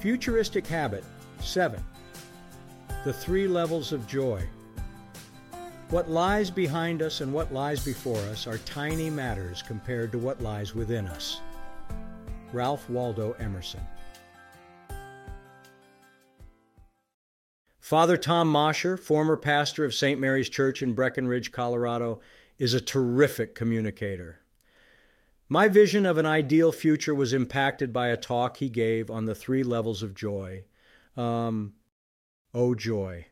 Futuristic Habit 7. The Three Levels of Joy. What lies behind us and what lies before us are tiny matters compared to what lies within us. Ralph Waldo Emerson. Father Tom Mosher, former pastor of St. Mary's Church in Breckenridge, Colorado, is a terrific communicator. My vision of an ideal future was impacted by a talk he gave on the three levels of joy. Um, oh, joy.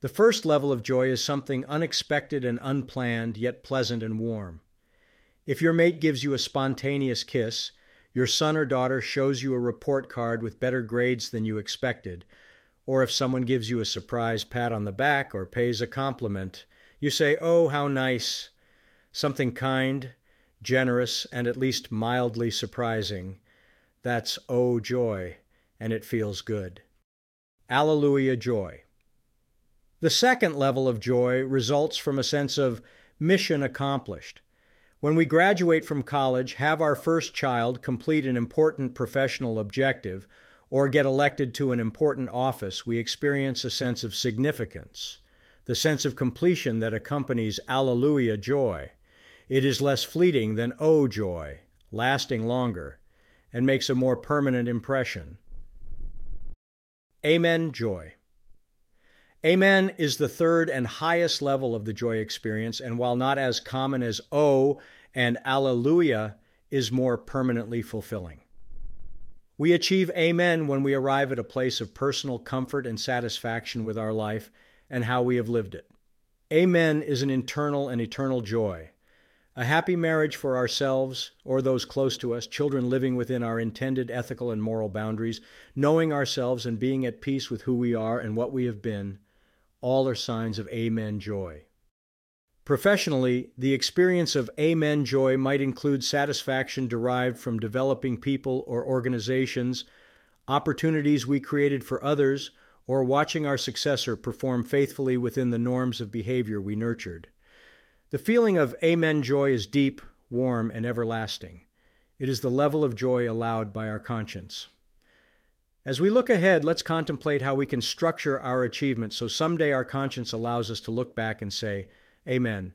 The first level of joy is something unexpected and unplanned, yet pleasant and warm. If your mate gives you a spontaneous kiss, your son or daughter shows you a report card with better grades than you expected, or if someone gives you a surprise pat on the back or pays a compliment, you say, Oh, how nice! Something kind, generous, and at least mildly surprising. That's oh joy, and it feels good. Alleluia joy. The second level of joy results from a sense of mission accomplished. When we graduate from college, have our first child complete an important professional objective, or get elected to an important office, we experience a sense of significance, the sense of completion that accompanies Alleluia joy. It is less fleeting than Oh joy, lasting longer, and makes a more permanent impression. Amen joy. Amen is the third and highest level of the joy experience, and while not as common as Oh and Alleluia, is more permanently fulfilling. We achieve Amen when we arrive at a place of personal comfort and satisfaction with our life and how we have lived it. Amen is an internal and eternal joy. A happy marriage for ourselves or those close to us, children living within our intended ethical and moral boundaries, knowing ourselves and being at peace with who we are and what we have been, all are signs of Amen joy. Professionally, the experience of Amen joy might include satisfaction derived from developing people or organizations, opportunities we created for others, or watching our successor perform faithfully within the norms of behavior we nurtured. The feeling of Amen joy is deep, warm, and everlasting. It is the level of joy allowed by our conscience. As we look ahead, let's contemplate how we can structure our achievements so someday our conscience allows us to look back and say, Amen.